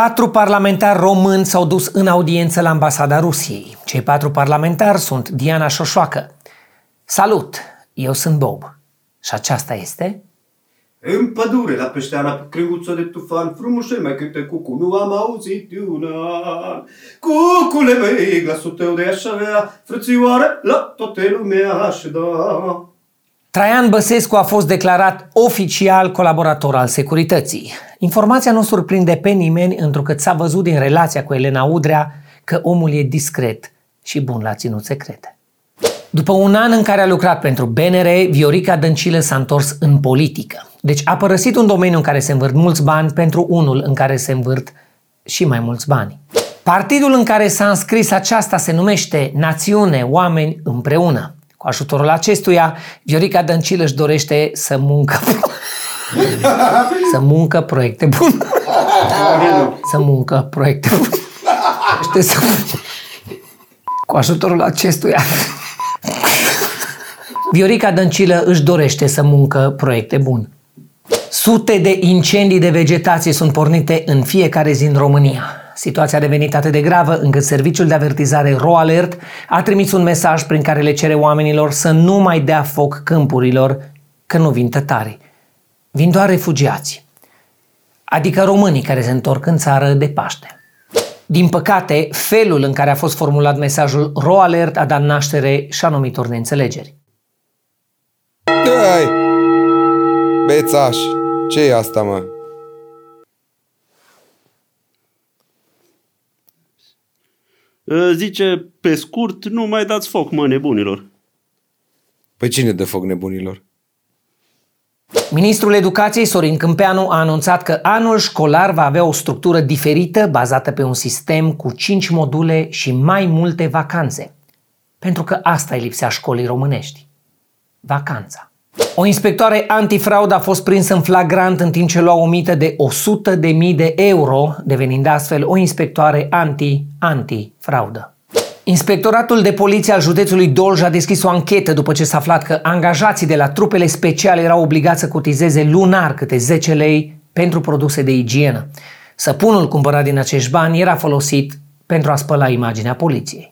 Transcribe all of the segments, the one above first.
Patru parlamentari români s-au dus în audiență la ambasada Rusiei. Cei patru parlamentari sunt Diana Șoșoacă. Salut! Eu sunt Bob. Și aceasta este... În pădure, la peșteana pe crenguță de tufan, frumușel mai cântă cucu, nu am auzit de un an. Cucule mei, glasul tău de aș avea, frățioare, la toată lumea aș da. Traian Băsescu a fost declarat oficial colaborator al securității. Informația nu surprinde pe nimeni, întrucât s-a văzut din relația cu Elena Udrea că omul e discret și bun la ținut secrete. După un an în care a lucrat pentru BNR, Viorica Dăncilă s-a întors în politică. Deci a părăsit un domeniu în care se învârt mulți bani pentru unul în care se învârt și mai mulți bani. Partidul în care s-a înscris aceasta se numește Națiune Oameni Împreună. Cu ajutorul acestuia, Viorica Dăncilă își dorește să muncă să muncă proiecte bune. să muncă proiecte bune. Dorește să... Cu ajutorul acestuia, Viorica Dăncilă își dorește să muncă proiecte bune. Sute de incendii de vegetație sunt pornite în fiecare zi în România. Situația a devenit atât de gravă încât serviciul de avertizare RoAlert a trimis un mesaj prin care le cere oamenilor să nu mai dea foc câmpurilor, că nu vin tătari. Vin doar refugiați, adică românii care se întorc în țară de Paște. Din păcate, felul în care a fost formulat mesajul RoAlert a dat naștere și anumitor neînțelegeri. Dai! Bețaș, ce e asta, mă? Zice, pe scurt, nu mai dați foc, mă, nebunilor. Păi cine dă foc nebunilor? Ministrul Educației Sorin Câmpeanu a anunțat că anul școlar va avea o structură diferită bazată pe un sistem cu 5 module și mai multe vacanțe. Pentru că asta îi lipsea școlii românești. Vacanța. O inspectoare antifraudă a fost prinsă în flagrant în timp ce lua o mită de 100.000 de euro, devenind astfel o inspectoare anti-antifraudă. Inspectoratul de poliție al județului Dolj a deschis o anchetă după ce s-a aflat că angajații de la trupele speciale erau obligați să cotizeze lunar câte 10 lei pentru produse de igienă. Săpunul cumpărat din acești bani era folosit pentru a spăla imaginea poliției.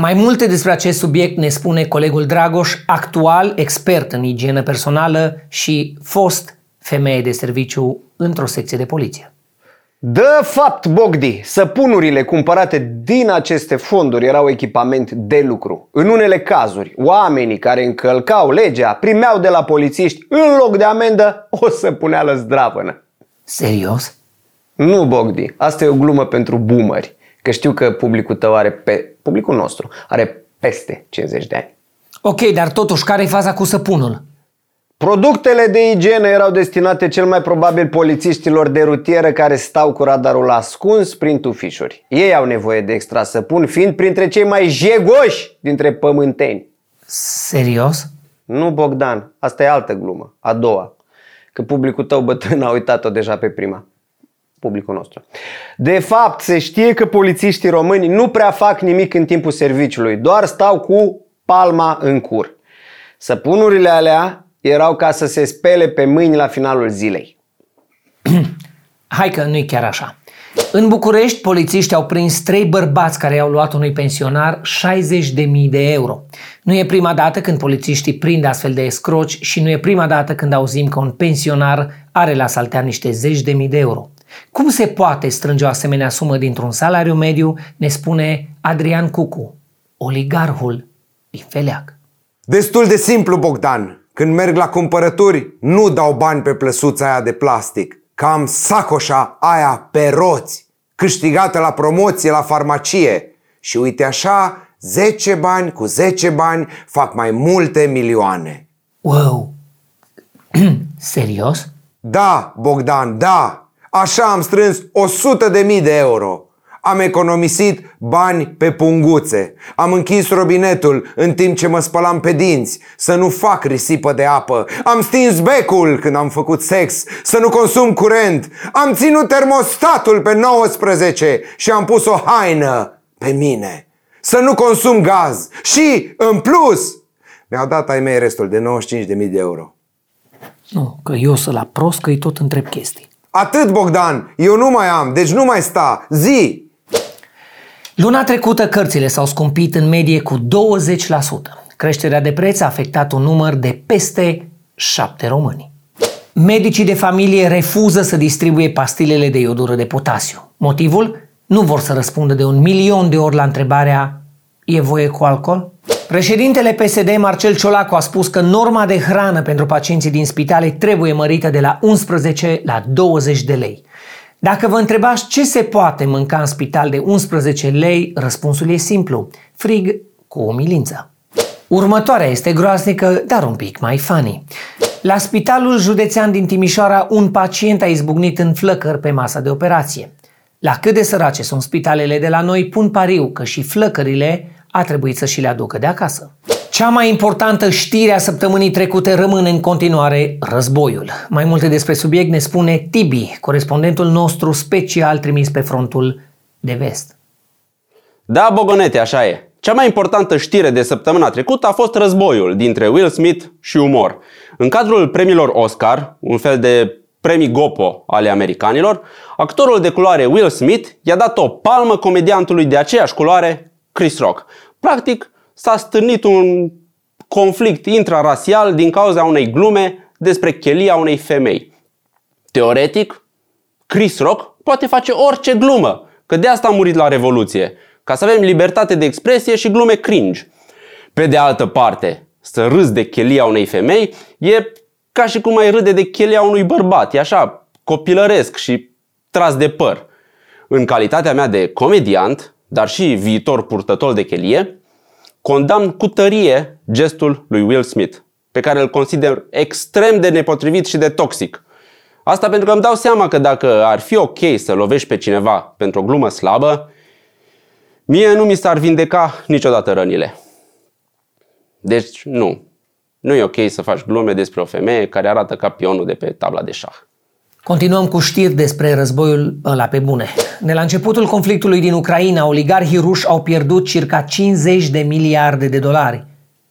Mai multe despre acest subiect ne spune colegul Dragoș, actual expert în igienă personală și fost femeie de serviciu într-o secție de poliție. De fapt, Bogdi, săpunurile cumpărate din aceste fonduri erau echipament de lucru. În unele cazuri, oamenii care încălcau legea primeau de la polițiști, în loc de amendă, o săpuneală zdravănă. Serios? Nu, Bogdi, asta e o glumă pentru boomeri, că știu că publicul tău are pe... publicul nostru are peste 50 de ani. Ok, dar totuși, care e faza cu săpunul? Productele de igienă erau destinate cel mai probabil polițiștilor de rutieră care stau cu radarul ascuns prin tufișuri. Ei au nevoie de extra săpun, fiind printre cei mai jegoși dintre pământeni. Serios? Nu, Bogdan, asta e altă glumă, a doua. Că publicul tău bătrân a uitat-o deja pe prima. Publicul nostru. De fapt, se știe că polițiștii români nu prea fac nimic în timpul serviciului, doar stau cu palma în cur. Săpunurile alea erau ca să se spele pe mâini la finalul zilei. Hai că nu-i chiar așa. În București, polițiștii au prins trei bărbați care i-au luat unui pensionar 60.000 de euro. Nu e prima dată când polițiștii prind astfel de escroci și nu e prima dată când auzim că un pensionar are la saltea niște zeci de mii de euro. Cum se poate strânge o asemenea sumă dintr-un salariu mediu, ne spune Adrian Cucu, oligarhul din Feleac. Destul de simplu, Bogdan. Când merg la cumpărături, nu dau bani pe plăsuța aia de plastic. Cam sacoșa aia pe roți, câștigată la promoție la farmacie. Și uite așa, 10 bani cu 10 bani fac mai multe milioane. Wow! Serios? Da, Bogdan, da! Așa am strâns 100 de mii de euro. Am economisit bani pe punguțe. Am închis robinetul în timp ce mă spălam pe dinți, să nu fac risipă de apă. Am stins becul când am făcut sex, să nu consum curent. Am ținut termostatul pe 19 și am pus o haină pe mine. Să nu consum gaz. Și, în plus, mi-au dat ai mei restul de 95.000 de euro. Nu, că eu să la prost că tot întreb chestii. Atât, Bogdan, eu nu mai am, deci nu mai sta, zi! Luna trecută cărțile s-au scumpit în medie cu 20%. Creșterea de preț a afectat un număr de peste 7 români. Medicii de familie refuză să distribuie pastilele de iodură de potasiu. Motivul? Nu vor să răspundă de un milion de ori la întrebarea E voie cu alcool? Președintele PSD Marcel Ciolacu a spus că norma de hrană pentru pacienții din spitale trebuie mărită de la 11 la 20 de lei. Dacă vă întrebați ce se poate mânca în spital de 11 lei, răspunsul e simplu. Frig cu umilință. Următoarea este groaznică, dar un pic mai funny. La Spitalul Județean din Timișoara, un pacient a izbucnit în flăcări pe masa de operație. La cât de sărace sunt spitalele de la noi, pun pariu că și flăcările a trebuit să și le aducă de acasă. Cea mai importantă știre a săptămânii trecute rămâne în continuare războiul. Mai multe despre subiect ne spune Tibi, corespondentul nostru special trimis pe frontul de vest. Da, Bogonete, așa e. Cea mai importantă știre de săptămâna trecută a fost războiul dintre Will Smith și umor. În cadrul premiilor Oscar, un fel de premii Gopo ale americanilor, actorul de culoare Will Smith i-a dat o palmă comediantului de aceeași culoare, Chris Rock. Practic, s-a stârnit un conflict intrarasial din cauza unei glume despre chelia unei femei. Teoretic, Chris Rock poate face orice glumă, că de asta a murit la Revoluție, ca să avem libertate de expresie și glume cringe. Pe de altă parte, să râzi de chelia unei femei e ca și cum ai râde de chelia unui bărbat. E așa, copilăresc și tras de păr. În calitatea mea de comediant, dar și viitor purtător de chelie, condamn cu tărie gestul lui Will Smith, pe care îl consider extrem de nepotrivit și de toxic. Asta pentru că îmi dau seama că dacă ar fi ok să lovești pe cineva pentru o glumă slabă, mie nu mi s-ar vindeca niciodată rănile. Deci nu. Nu e ok să faci glume despre o femeie care arată ca pionul de pe tabla de șah. Continuăm cu știri despre războiul ăla pe bune. De la începutul conflictului din Ucraina, oligarhii ruși au pierdut circa 50 de miliarde de dolari.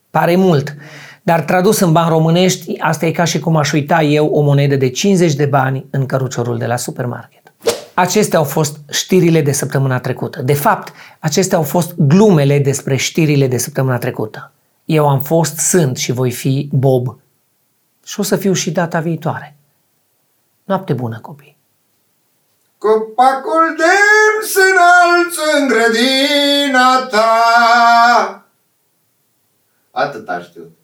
Pare mult, dar tradus în bani românești, asta e ca și cum aș uita eu o monedă de 50 de bani în căruciorul de la supermarket. Acestea au fost știrile de săptămâna trecută. De fapt, acestea au fost glumele despre știrile de săptămâna trecută. Eu am fost, sunt și voi fi Bob. Și o să fiu și data viitoare. Noapte bună, copii! Copacul de se înalță în grădina ta. Atât aș știut.